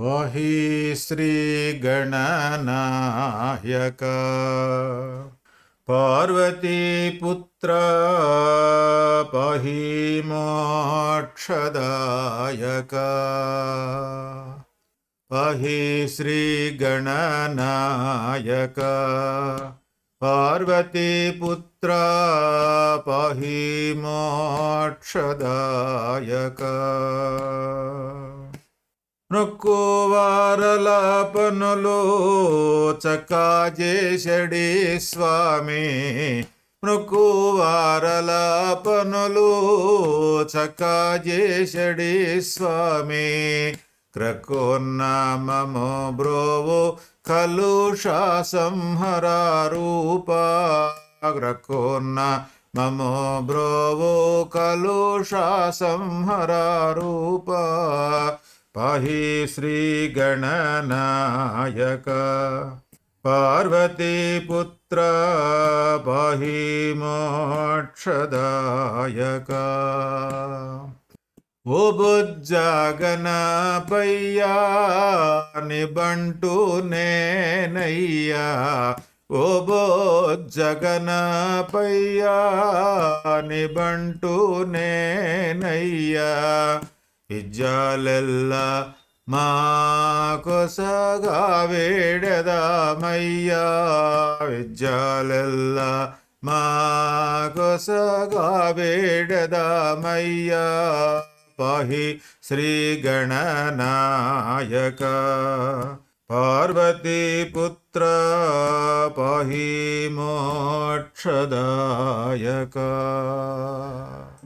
पाहि श्रीगणनायक। पार्वतीपुत्र पाहि मोक्षदायक। पाहि श्रीगणनायक। पार्वतीपुत्र पाहि मोक्षदायक మృక్కువారలాపనులు చక్కాజేషడి స్వామి మృక్కువారలాపనులు చక్కాజేషడి స్వామి క్రకోన్నామమో బ్రోవు కలుషా సంహర రూప క్రకోన్న మమో బ్రోవో కలుషా సంహర రూప पाही श्री गणनायक पार्वती पार्वतीपुत्र पाही मोक्षदायक। उबुज्जागनपय्या निबण्टु पैया निबंटू ने नैया पिज्जल मा को सगावेडद मैया पिज्जल मा को सगावेडद मया पही श्री गणनायक पार्वतीपुत्र पही मोक्षयक